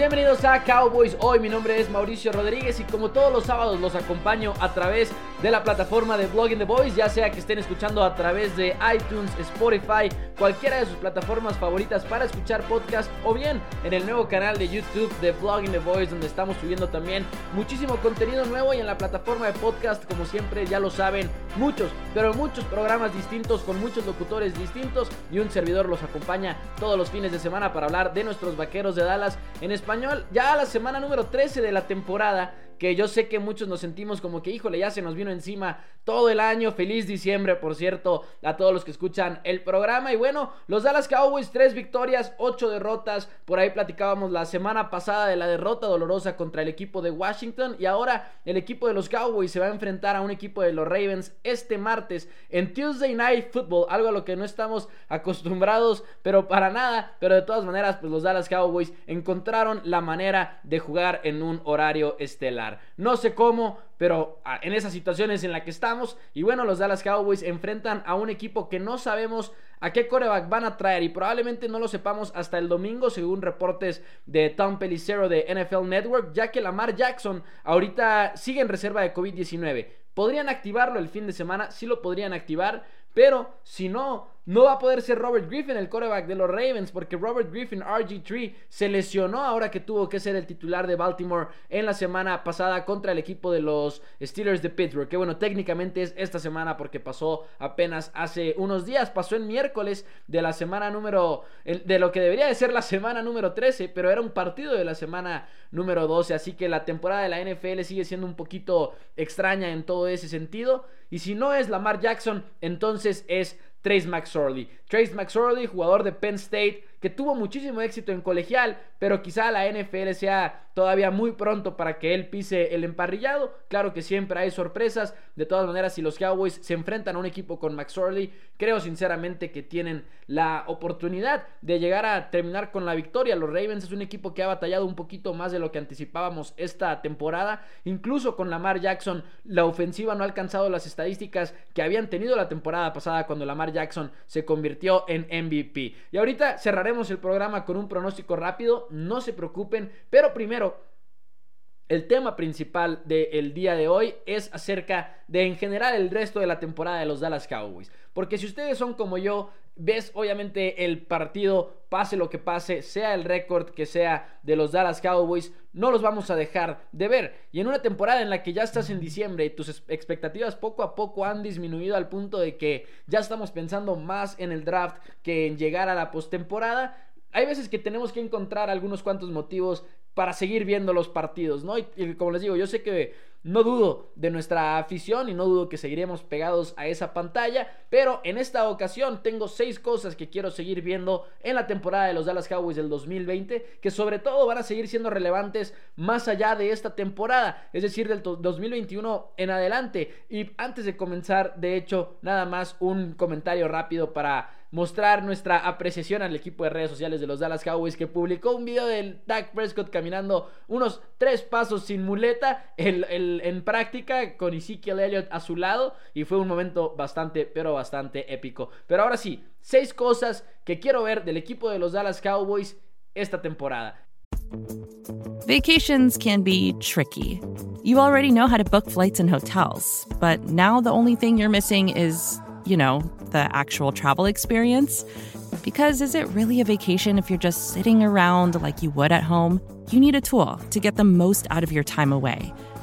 Bienvenidos a Cowboys. Hoy mi nombre es Mauricio Rodríguez y como todos los sábados los acompaño a través de la plataforma de Blogging the Boys, ya sea que estén escuchando a través de iTunes, Spotify, cualquiera de sus plataformas favoritas para escuchar podcast o bien en el nuevo canal de YouTube de Blogging the Boys donde estamos subiendo también muchísimo contenido nuevo y en la plataforma de podcast como siempre ya lo saben muchos, pero muchos programas distintos con muchos locutores distintos y un servidor los acompaña todos los fines de semana para hablar de nuestros vaqueros de Dallas en español. Ya a la semana número 13 de la temporada que yo sé que muchos nos sentimos como que, híjole, ya se nos vino encima todo el año. Feliz diciembre, por cierto, a todos los que escuchan el programa. Y bueno, los Dallas Cowboys, tres victorias, ocho derrotas. Por ahí platicábamos la semana pasada de la derrota dolorosa contra el equipo de Washington. Y ahora el equipo de los Cowboys se va a enfrentar a un equipo de los Ravens este martes en Tuesday Night Football. Algo a lo que no estamos acostumbrados, pero para nada. Pero de todas maneras, pues los Dallas Cowboys encontraron la manera de jugar en un horario estelar. No sé cómo, pero ah, en esas situaciones en las que estamos. Y bueno, los Dallas Cowboys enfrentan a un equipo que no sabemos a qué coreback van a traer y probablemente no lo sepamos hasta el domingo según reportes de Tom Pelicero de NFL Network, ya que Lamar Jackson ahorita sigue en reserva de COVID-19. ¿Podrían activarlo el fin de semana? Sí lo podrían activar, pero si no, no va a poder ser Robert Griffin el coreback de los Ravens porque Robert Griffin RG3 se lesionó ahora que tuvo que ser el titular de Baltimore en la semana pasada contra el equipo de los Steelers de Pittsburgh. Que bueno, técnicamente es esta semana porque pasó apenas hace unos días, pasó en miércoles de la semana número de lo que debería de ser la semana número 13, pero era un partido de la semana número 12, así que la temporada de la NFL sigue siendo un poquito extraña en todo ese sentido. Y si no es Lamar Jackson, entonces es Trace McSorley. Trace McSorley, jugador de Penn State, que tuvo muchísimo éxito en colegial, pero quizá la NFL sea todavía muy pronto para que él pise el emparrillado. Claro que siempre hay sorpresas. De todas maneras, si los Cowboys se enfrentan a un equipo con McSorley, creo sinceramente que tienen la oportunidad de llegar a terminar con la victoria. Los Ravens es un equipo que ha batallado un poquito más de lo que anticipábamos esta temporada. Incluso con Lamar Jackson, la ofensiva no ha alcanzado las estadísticas que habían tenido la temporada pasada cuando Lamar Jackson se convirtió en MVP. Y ahorita cerraré el programa con un pronóstico rápido, no se preocupen, pero primero el tema principal del día de hoy es acerca de en general el resto de la temporada de los Dallas Cowboys. Porque si ustedes son como yo, ves obviamente el partido, pase lo que pase, sea el récord que sea de los Dallas Cowboys, no los vamos a dejar de ver. Y en una temporada en la que ya estás en diciembre y tus expectativas poco a poco han disminuido al punto de que ya estamos pensando más en el draft que en llegar a la postemporada, hay veces que tenemos que encontrar algunos cuantos motivos para seguir viendo los partidos, ¿no? Y, como les digo, yo sé que no dudo de nuestra afición y no dudo que seguiremos pegados a esa pantalla, pero en esta ocasión tengo seis cosas que quiero seguir viendo en la temporada de los Dallas Cowboys del 2020, que sobre todo van a seguir siendo relevantes más allá de esta temporada, es decir, del 2021 en adelante. Y antes de comenzar, de hecho, nada más un comentario rápido para mostrar nuestra apreciación al equipo de redes sociales de los Dallas Cowboys que publicó un video del Dak Prescott caminando unos tres pasos sin muleta en práctica con Ezekiel Elliott a su lado y fue un momento bastante, pero bastante épico. Pero ahora sí, seis cosas que quiero ver del equipo de los Dallas Cowboys esta temporada. Vacations can be tricky. You already know how to book flights and hotels, but now the only thing you're missing is, you know, the actual travel experience. Because is it really a vacation if you're just sitting around like you would at home? You need a tool to get the most out of your time away.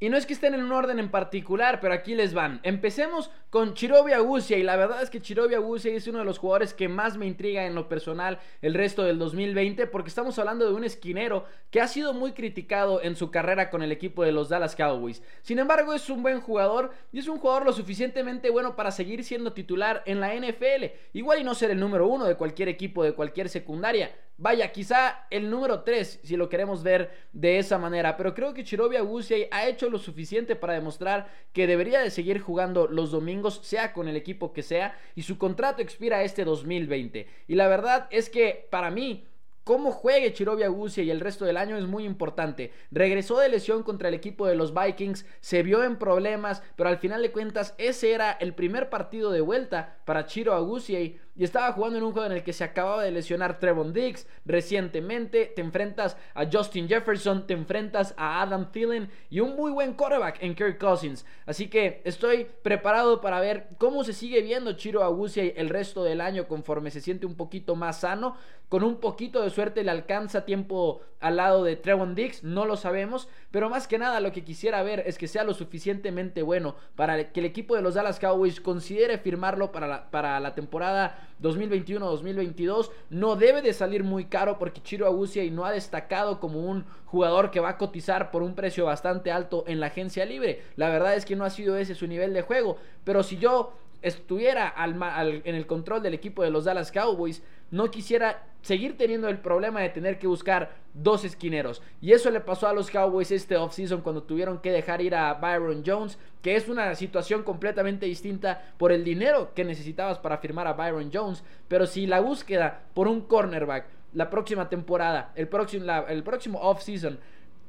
Y no es que estén en un orden en particular, pero aquí les van. Empecemos con Chirobi Agusia. Y la verdad es que Chirobi Agusia es uno de los jugadores que más me intriga en lo personal el resto del 2020. Porque estamos hablando de un esquinero que ha sido muy criticado en su carrera con el equipo de los Dallas Cowboys. Sin embargo, es un buen jugador y es un jugador lo suficientemente bueno para seguir siendo titular en la NFL. Igual y no ser el número uno de cualquier equipo, de cualquier secundaria. Vaya, quizá el número 3, si lo queremos ver de esa manera. Pero creo que Chirobi Agusia ha hecho lo suficiente para demostrar que debería de seguir jugando los domingos, sea con el equipo que sea. Y su contrato expira este 2020. Y la verdad es que para mí Cómo juegue Chirobi Agusia y el resto del año es muy importante. Regresó de lesión contra el equipo de los Vikings, se vio en problemas, pero al final de cuentas ese era el primer partido de vuelta para Chiro Agusia y estaba jugando en un juego en el que se acababa de lesionar Trevon Diggs recientemente. Te enfrentas a Justin Jefferson, te enfrentas a Adam Thielen y un muy buen quarterback en Kirk Cousins. Así que estoy preparado para ver cómo se sigue viendo Chiro Agusia el resto del año conforme se siente un poquito más sano. Con un poquito de suerte le alcanza tiempo al lado de Trevon Diggs, no lo sabemos, pero más que nada lo que quisiera ver es que sea lo suficientemente bueno para que el equipo de los Dallas Cowboys considere firmarlo para la, para la temporada 2021-2022. No debe de salir muy caro porque Chiro y no ha destacado como un jugador que va a cotizar por un precio bastante alto en la agencia libre. La verdad es que no ha sido ese su nivel de juego, pero si yo estuviera en el control del equipo de los Dallas Cowboys, no quisiera seguir teniendo el problema de tener que buscar dos esquineros. Y eso le pasó a los Cowboys este offseason cuando tuvieron que dejar ir a Byron Jones, que es una situación completamente distinta por el dinero que necesitabas para firmar a Byron Jones. Pero si la búsqueda por un cornerback la próxima temporada, el próximo, el próximo offseason,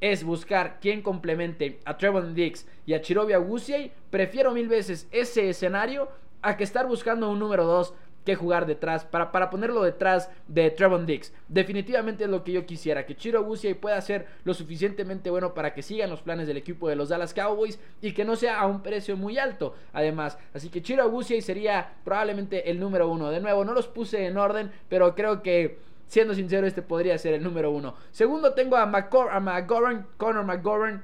es buscar quien complemente a Trevor Dix y a Chirobi Agusiei, prefiero mil veces ese escenario a que estar buscando un número 2 que jugar detrás, para, para ponerlo detrás de Trevon Dix. Definitivamente es lo que yo quisiera, que Chiro Busiay pueda ser lo suficientemente bueno para que sigan los planes del equipo de los Dallas Cowboys y que no sea a un precio muy alto, además. Así que Chiro Busiay sería probablemente el número uno. De nuevo, no los puse en orden, pero creo que siendo sincero, este podría ser el número uno. Segundo, tengo a, McCor a McGovern, Conor McGovern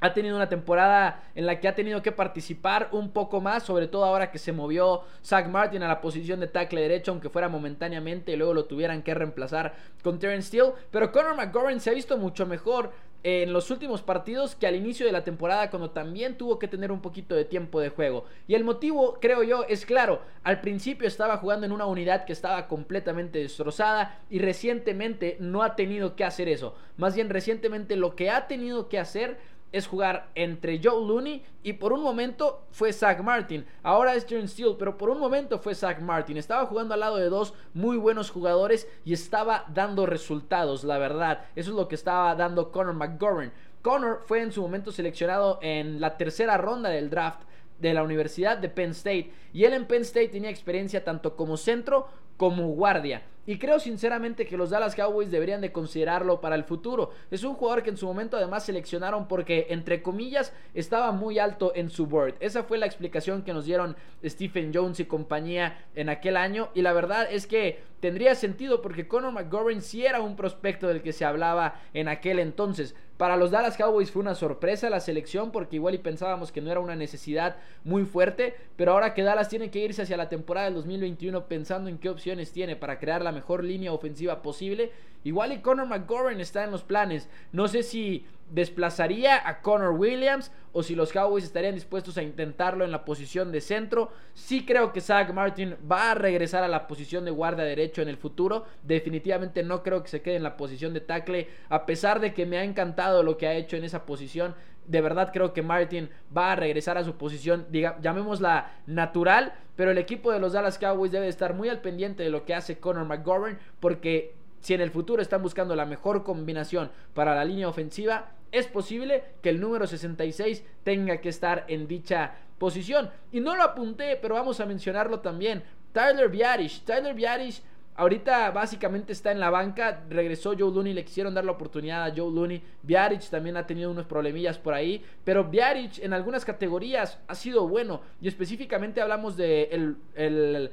ha tenido una temporada en la que ha tenido que participar un poco más, sobre todo ahora que se movió Zach Martin a la posición de tackle derecho, aunque fuera momentáneamente y luego lo tuvieran que reemplazar con Terence Steele. Pero Conor McGovern se ha visto mucho mejor en los últimos partidos que al inicio de la temporada cuando también tuvo que tener un poquito de tiempo de juego. Y el motivo, creo yo, es claro. Al principio estaba jugando en una unidad que estaba completamente destrozada y recientemente no ha tenido que hacer eso. Más bien recientemente lo que ha tenido que hacer es jugar entre Joe Looney y por un momento fue Zach Martin. Ahora es John Steele, pero por un momento fue Zach Martin. Estaba jugando al lado de dos muy buenos jugadores y estaba dando resultados, la verdad. Eso es lo que estaba dando Conor McGovern. Conor fue en su momento seleccionado en la tercera ronda del draft de la Universidad de Penn State. Y él en Penn State tenía experiencia tanto como centro como guardia. Y creo sinceramente que los Dallas Cowboys deberían de considerarlo para el futuro. Es un jugador que en su momento además seleccionaron porque, entre comillas, estaba muy alto en su board. Esa fue la explicación que nos dieron Stephen Jones y compañía en aquel año. Y la verdad es que tendría sentido porque Conor McGovern sí era un prospecto del que se hablaba en aquel entonces. Para los Dallas Cowboys fue una sorpresa la selección porque igual y pensábamos que no era una necesidad muy fuerte, pero ahora que Dallas tiene que irse hacia la temporada del 2021 pensando en qué opciones tiene para crear la mejor línea ofensiva posible, igual y Conor McGovern está en los planes. No sé si desplazaría a Connor Williams o si los Cowboys estarían dispuestos a intentarlo en la posición de centro. Sí creo que Zach Martin va a regresar a la posición de guardia derecho en el futuro. Definitivamente no creo que se quede en la posición de tackle, a pesar de que me ha encantado lo que ha hecho en esa posición. De verdad creo que Martin va a regresar a su posición, diga, llamémosla natural, pero el equipo de los Dallas Cowboys debe estar muy al pendiente de lo que hace Connor McGovern porque si en el futuro están buscando la mejor combinación para la línea ofensiva, es posible que el número 66 tenga que estar en dicha posición. Y no lo apunté, pero vamos a mencionarlo también. Tyler Biarish. Tyler Biarish ahorita básicamente está en la banca. Regresó Joe Looney, le quisieron dar la oportunidad a Joe Looney. Biarish también ha tenido unos problemillas por ahí. Pero Biarish en algunas categorías ha sido bueno. Y específicamente hablamos de el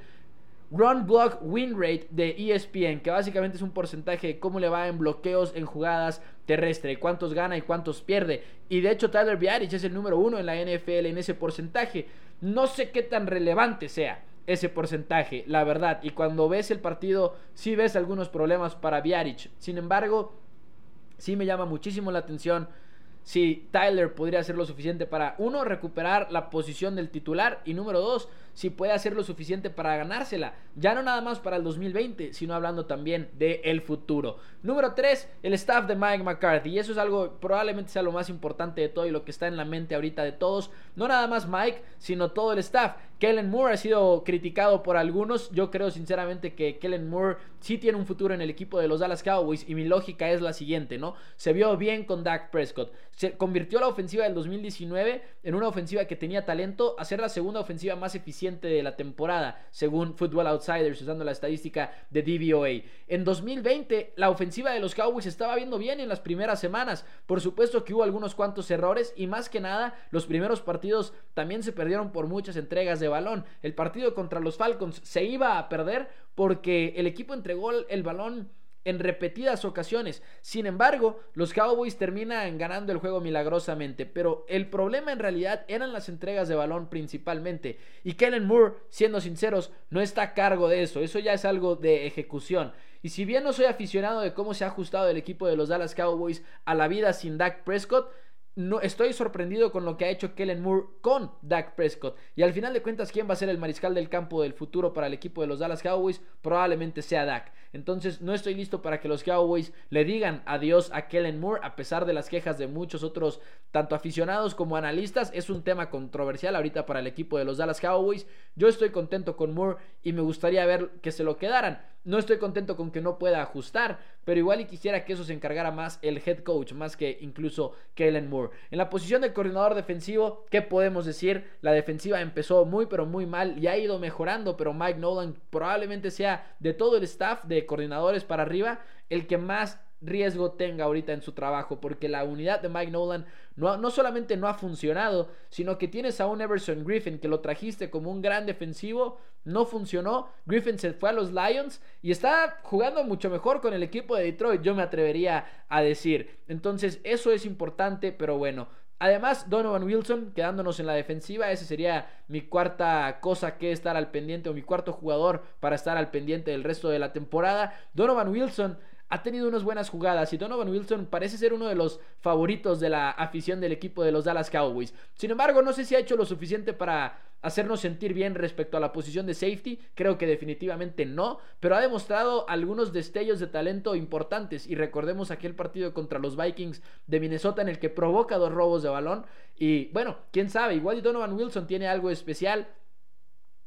Run Block Win Rate de ESPN, que básicamente es un porcentaje de cómo le va en bloqueos en jugadas terrestres, cuántos gana y cuántos pierde. Y de hecho Tyler Biarich es el número uno en la NFL en ese porcentaje. No sé qué tan relevante sea ese porcentaje, la verdad. Y cuando ves el partido, sí ves algunos problemas para Biarich. Sin embargo, sí me llama muchísimo la atención si Tyler podría hacer lo suficiente para, uno, recuperar la posición del titular y número dos, si puede hacer lo suficiente para ganársela. Ya no nada más para el 2020, sino hablando también del el futuro. Número 3, el staff de Mike McCarthy. Y eso es algo, probablemente sea lo más importante de todo y lo que está en la mente ahorita de todos. No nada más Mike, sino todo el staff. Kellen Moore ha sido criticado por algunos. Yo creo sinceramente que Kellen Moore sí tiene un futuro en el equipo de los Dallas Cowboys. Y mi lógica es la siguiente, ¿no? Se vio bien con Dak Prescott. Se convirtió la ofensiva del 2019 en una ofensiva que tenía talento a ser la segunda ofensiva más eficiente de la temporada, según Football Outsiders, usando la estadística de DVOA. En 2020, la ofensiva de los Cowboys estaba viendo bien en las primeras semanas. Por supuesto que hubo algunos cuantos errores y más que nada, los primeros partidos también se perdieron por muchas entregas de balón. El partido contra los Falcons se iba a perder porque el equipo entregó el balón en repetidas ocasiones. Sin embargo, los Cowboys terminan ganando el juego milagrosamente, pero el problema en realidad eran las entregas de balón principalmente. Y Kellen Moore, siendo sinceros, no está a cargo de eso, eso ya es algo de ejecución. Y si bien no soy aficionado de cómo se ha ajustado el equipo de los Dallas Cowboys a la vida sin Dak Prescott, no, estoy sorprendido con lo que ha hecho Kellen Moore con Dak Prescott. Y al final de cuentas, ¿quién va a ser el mariscal del campo del futuro para el equipo de los Dallas Cowboys? Probablemente sea Dak. Entonces no estoy listo para que los Cowboys le digan adiós a Kellen Moore, a pesar de las quejas de muchos otros, tanto aficionados como analistas. Es un tema controversial ahorita para el equipo de los Dallas Cowboys. Yo estoy contento con Moore y me gustaría ver que se lo quedaran. No estoy contento con que no pueda ajustar, pero igual y quisiera que eso se encargara más el head coach, más que incluso Kellen Moore. En la posición del coordinador defensivo, ¿qué podemos decir? La defensiva empezó muy pero muy mal y ha ido mejorando, pero Mike Nolan probablemente sea de todo el staff de coordinadores para arriba el que más riesgo tenga ahorita en su trabajo, porque la unidad de Mike Nolan no, no, solamente no ha funcionado, sino que tienes a un Everson Griffin que lo trajiste como un gran defensivo, no funcionó, Griffin se fue a los Lions y está jugando mucho mejor con el equipo de Detroit, yo me atrevería a decir. Entonces eso es importante, pero bueno, Además, Donovan Wilson quedándonos en la defensiva, ese sería mi cuarta cosa que estar al pendiente o mi cuarto jugador para estar al pendiente del resto de la temporada. Donovan Wilson ha tenido unas buenas jugadas y Donovan Wilson parece ser uno de los favoritos de la afición del equipo de los Dallas Cowboys. Sin embargo, no sé si ha hecho lo suficiente para hacernos sentir bien respecto a la posición de safety, creo que definitivamente no, pero ha demostrado algunos destellos de talento importantes. Y recordemos aquel partido contra los Vikings de Minnesota en el que provoca dos robos de balón. Y bueno, quién sabe, igual Donovan Wilson tiene algo especial,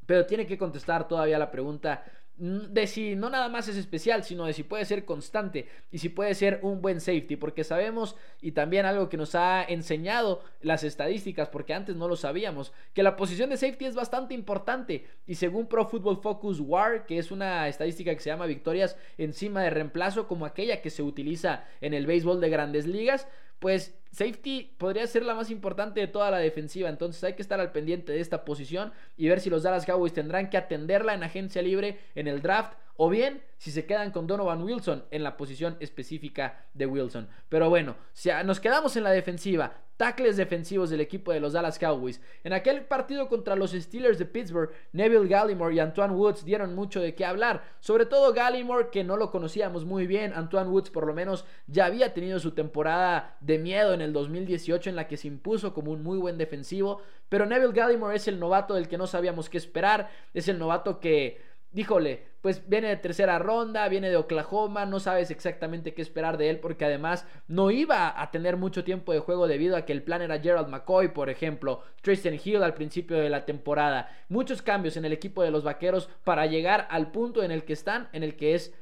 pero tiene que contestar todavía la pregunta de si no nada más es especial, sino de si puede ser constante y si puede ser un buen safety, porque sabemos y también algo que nos ha enseñado las estadísticas, porque antes no lo sabíamos, que la posición de safety es bastante importante. Y según Pro Football Focus WAR, que es una estadística que se llama victorias encima de reemplazo como aquella que se utiliza en el béisbol de grandes ligas, pues safety podría ser la más importante de toda la defensiva. Entonces hay que estar al pendiente de esta posición y ver si los Dallas Cowboys tendrán que atenderla en agencia libre, en el draft o bien si se quedan con Donovan Wilson en la posición específica de Wilson. Pero bueno, si nos quedamos en la defensiva, tackles defensivos del equipo de los Dallas Cowboys. En aquel partido contra los Steelers de Pittsburgh, Neville Gallimore y Antoine Woods dieron mucho de qué hablar. Sobre todo Gallimore, que no lo conocíamos muy bien. Antoine Woods, por lo menos, ya había tenido su temporada de miedo en el 2018, en la que se impuso como un muy buen defensivo. Pero Neville Gallimore es el novato del que no sabíamos qué esperar. Es el novato que díjole, pues viene de tercera ronda, viene de Oklahoma, no sabes exactamente qué esperar de él porque además no iba a tener mucho tiempo de juego debido a que el plan era Gerald McCoy, por ejemplo, Tristan Hill al principio de la temporada, muchos cambios en el equipo de los Vaqueros para llegar al punto en el que están, en el que es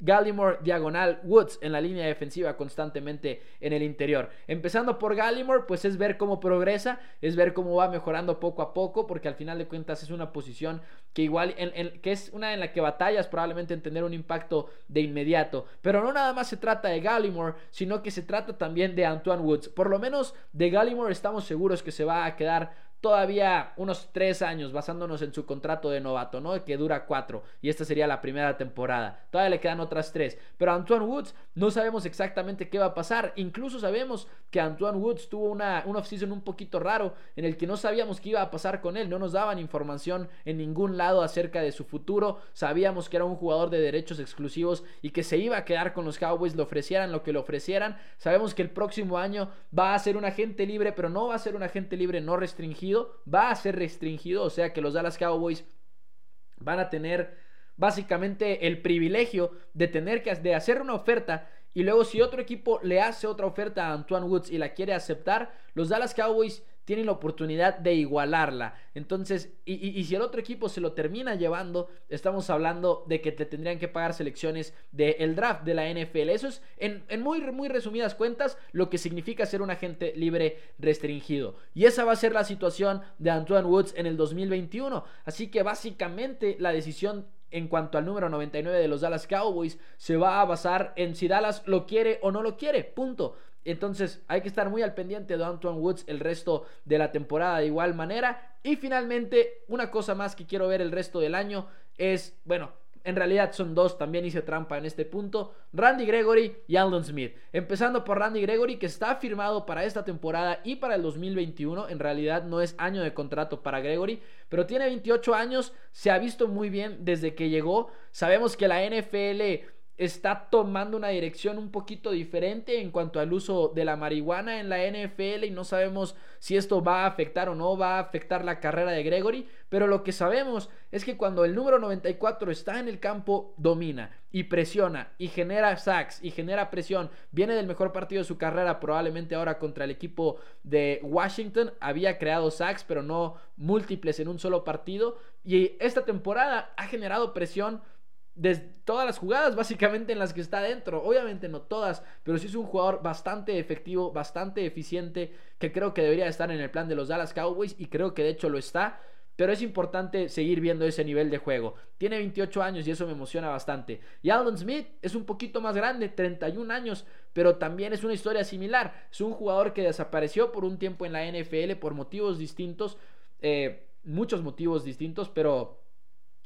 Gallimore, diagonal, Woods en la línea defensiva constantemente en el interior. Empezando por Gallimore, pues es ver cómo progresa, es ver cómo va mejorando poco a poco, porque al final de cuentas es una posición que igual, que es una en la que batallas probablemente en tener un impacto de inmediato. Pero no nada más se trata de Gallimore, sino que se trata también de Antoine Woods. Por lo menos de Gallimore estamos seguros que se va a quedar todavía unos tres años basándonos en su contrato de novato, ¿no? Que dura cuatro y esta sería la primera temporada. Todavía le quedan otras tres. Pero Antoine Woods no sabemos exactamente qué va a pasar. Incluso sabemos que Antoine Woods tuvo una, un offseason un poquito raro en el que no sabíamos qué iba a pasar con él. No nos daban información en ningún lado acerca de su futuro. Sabíamos que era un jugador de derechos exclusivos y que se iba a quedar con los Cowboys, le ofrecieran lo que le ofrecieran. Sabemos que el próximo año va a ser un agente libre, pero no va a ser un agente libre no restringido va a ser restringido, o sea que los Dallas Cowboys van a tener básicamente el privilegio de tener que de hacer una oferta y luego si otro equipo le hace otra oferta a Antoine Woods y la quiere aceptar, los Dallas Cowboys tienen la oportunidad de igualarla. Entonces, y, si el otro equipo se lo termina llevando, estamos hablando de que te tendrían que pagar selecciones del draft de la NFL. Eso es, en, en, muy, muy resumidas cuentas, lo que significa ser un agente libre restringido. Y esa va a ser la situación de Antoine Woods en el 2021. Así que básicamente la decisión en cuanto al número 99 de los Dallas Cowboys se va a basar en si Dallas lo quiere o no lo quiere. Punto. Entonces hay que estar muy al pendiente de Antoine Woods el resto de la temporada de igual manera. Y finalmente, una cosa más que quiero ver el resto del año es, bueno, en realidad son dos, también hice trampa en este punto, Randy Gregory y Aldon Smith. Empezando por Randy Gregory que está firmado para esta temporada y para el 2021, en realidad no es año de contrato para Gregory, pero tiene 28 años, se ha visto muy bien desde que llegó, sabemos que la NFL está tomando una dirección un poquito diferente en cuanto al uso de la marihuana en la NFL y no sabemos si esto va a afectar o no va a afectar la carrera de Gregory, pero lo que sabemos es que cuando el número 94 está en el campo domina y presiona y genera sacks y genera presión, viene del mejor partido de su carrera probablemente ahora contra el equipo de Washington, había creado sacks pero no múltiples en un solo partido y esta temporada ha generado presión de todas las jugadas básicamente en las que está dentro. Obviamente no todas, pero sí es un jugador bastante efectivo, bastante eficiente, que creo que debería estar en el plan de los Dallas Cowboys y creo que de hecho lo está. Pero es importante seguir viendo ese nivel de juego. Tiene 28 años y eso me emociona bastante. Y Aldon Smith es un poquito más grande, 31 años, pero también es una historia similar. Es un jugador que desapareció por un tiempo en la NFL por motivos distintos, eh, muchos motivos distintos, pero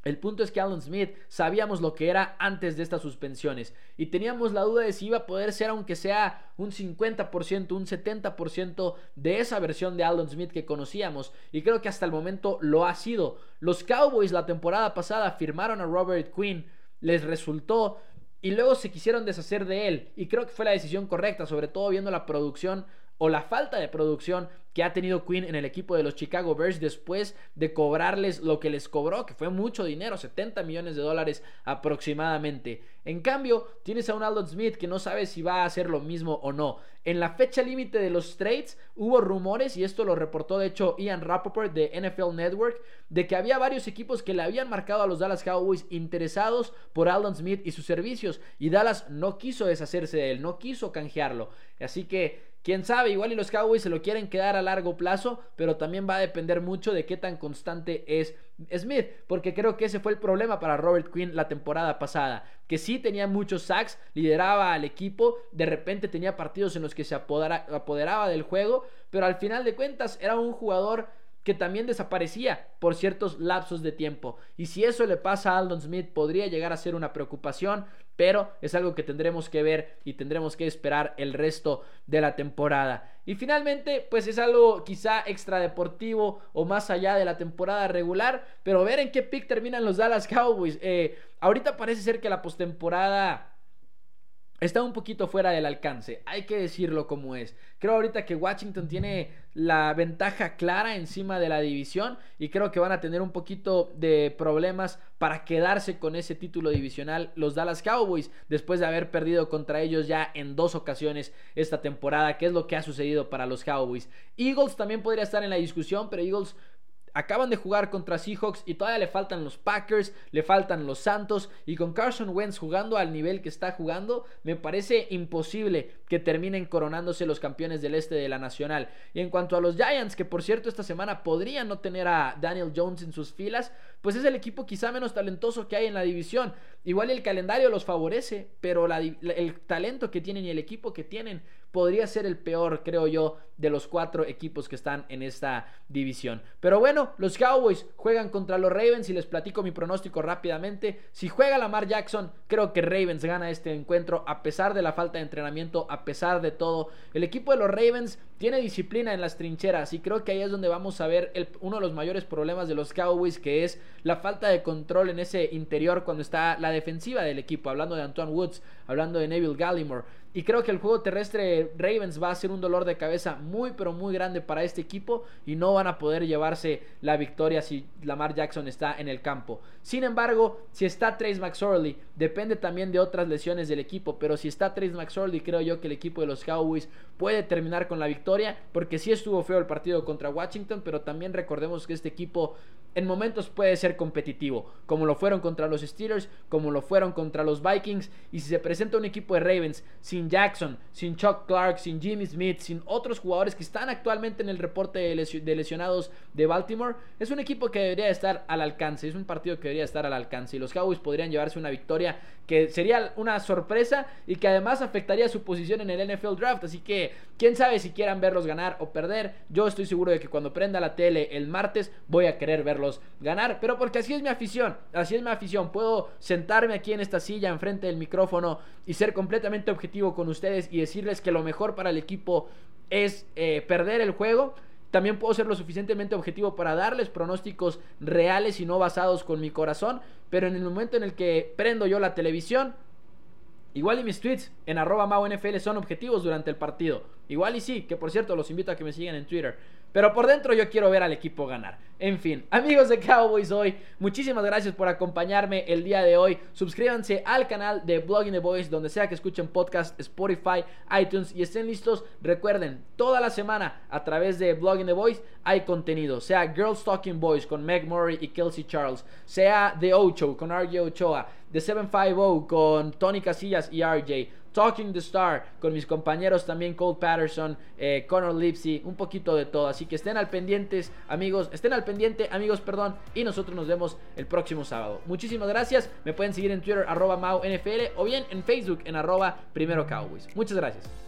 el punto es que Alan Smith sabíamos lo que era antes de estas suspensiones y teníamos la duda de si iba a poder ser aunque sea un 50%, un 70% de esa versión de Alan Smith que conocíamos y creo que hasta el momento lo ha sido. Los Cowboys la temporada pasada firmaron a Robert Quinn, les resultó y luego se quisieron deshacer de él y creo que fue la decisión correcta, sobre todo viendo la producción o la falta de producción que ha tenido Quinn en el equipo de los Chicago Bears después de cobrarles lo que les cobró, que fue mucho dinero, 70 millones de dólares aproximadamente. En cambio, tienes a un Aldon Smith que no sabe si va a hacer lo mismo o no. En la fecha límite de los trades hubo rumores, y esto lo reportó de hecho Ian Rappaport de NFL Network, de que había varios equipos que le habían marcado a los Dallas Cowboys interesados por Aldon Smith y sus servicios, y Dallas no quiso deshacerse de él, no quiso canjearlo. Así que Quién sabe, igual y los Cowboys se lo quieren quedar a largo plazo, pero también va a depender mucho de qué tan constante es Smith, porque creo que ese fue el problema para Robert Quinn la temporada pasada, que sí tenía muchos sacks, lideraba al equipo, de repente tenía partidos en los que se apoderaba del juego, pero al final de cuentas era un jugador que también desaparecía por ciertos lapsos de tiempo. Y si eso le pasa a Aldon Smith, podría llegar a ser una preocupación, pero es algo que tendremos que ver y tendremos que esperar el resto de la temporada. Y finalmente, pues es algo quizá extradeportivo o más allá de la temporada regular, pero ver en qué pick terminan los Dallas Cowboys. Eh, ahorita parece ser que la postemporada está un poquito fuera del alcance, hay que decirlo como es. Creo ahorita que Washington tiene la ventaja clara encima de la división y creo que van a tener un poquito de problemas para quedarse con ese título divisional los Dallas Cowboys después de haber perdido contra ellos ya en dos ocasiones esta temporada, que es lo que ha sucedido para los Cowboys. Eagles también podría estar en la discusión, pero Eagles Acaban de jugar contra Seahawks y todavía le faltan los Packers, le faltan los Santos y con Carson Wentz jugando al nivel que está jugando, me parece imposible que terminen coronándose los campeones del este de la Nacional. Y en cuanto a los Giants, que por cierto esta semana podrían no tener a Daniel Jones en sus filas, pues es el equipo quizá menos talentoso que hay en la división. Igual el calendario los favorece, pero el talento que tienen y el equipo que tienen podría ser el peor, creo yo, de los cuatro equipos que están en esta división. Pero bueno, los Cowboys juegan contra los Ravens y les platico mi pronóstico rápidamente. Si juega Lamar Jackson, creo que Ravens gana este encuentro a pesar de la falta de entrenamiento, a pesar de todo. El equipo de los Ravens tiene disciplina en las trincheras y creo que ahí es donde vamos a ver uno de los mayores problemas de los Cowboys, que es la falta de control en ese interior cuando está la defensiva del equipo, hablando de Antoine Woods, hablando de Neville Gallimore. Y creo que el juego terrestre Ravens va a ser un dolor de cabeza muy pero muy grande para este equipo y no van a poder llevarse la victoria si Lamar Jackson está en el campo. Sin embargo, si está Trace McSorley, depende también de otras lesiones del equipo, pero si está Trace McSorley, creo yo que el equipo de los Cowboys puede terminar con la victoria, porque sí estuvo feo el partido contra Washington, pero también recordemos que este equipo en momentos puede ser competitivo, como lo fueron contra los Steelers, como lo fueron contra los Vikings, y si se presenta un equipo de Ravens sin Jackson, sin Chuck Clark, sin Jimmy Smith, sin otros jugadores que están actualmente en el reporte de lesionados de Baltimore, es un equipo que debería estar al alcance, es un partido que debería estar al alcance y los Cowboys podrían llevarse una victoria que sería una sorpresa y que además afectaría su posición en el NFL Draft, así que quién sabe si quieran verlos ganar o perder, yo estoy seguro de que cuando prenda la tele el martes voy a querer ganar, pero porque así es mi afición, así es mi afición, puedo sentarme aquí en esta silla enfrente del micrófono y ser completamente objetivo con ustedes y decirles que lo mejor para el equipo es eh, perder el juego también puedo ser lo suficientemente objetivo para darles pronósticos reales y no basados con mi corazón. Pero en el momento en el que prendo yo la televisión, igual y mis tweets en arroba NFL son objetivos durante el partido. Igual y sí, que por cierto los invito a que me sigan en Twitter. Pero por dentro yo quiero ver al equipo ganar. En fin, amigos de Cowboys hoy, muchísimas gracias por acompañarme el día de hoy. Suscríbanse al canal de Blogging the Boys, donde sea que escuchen podcast, Spotify, iTunes y estén listos. Recuerden, toda la semana a través de Blogging the Boys hay contenido, sea Girls Talking Boys con Meg Murray y Kelsey Charles, sea The Ocho con RJ Ochoa, The 750 con Tony Casillas y RJ. Talking the Star con mis compañeros también Cole Patterson, eh, Connor Lipsy, un poquito de todo. Así que estén al pendientes, amigos, estén al pendiente, amigos, perdón, y nosotros nos vemos el próximo sábado. Muchísimas gracias. Me pueden seguir en Twitter arroba MauNFL o bien en Facebook en arroba Primero Cowboys. Muchas gracias.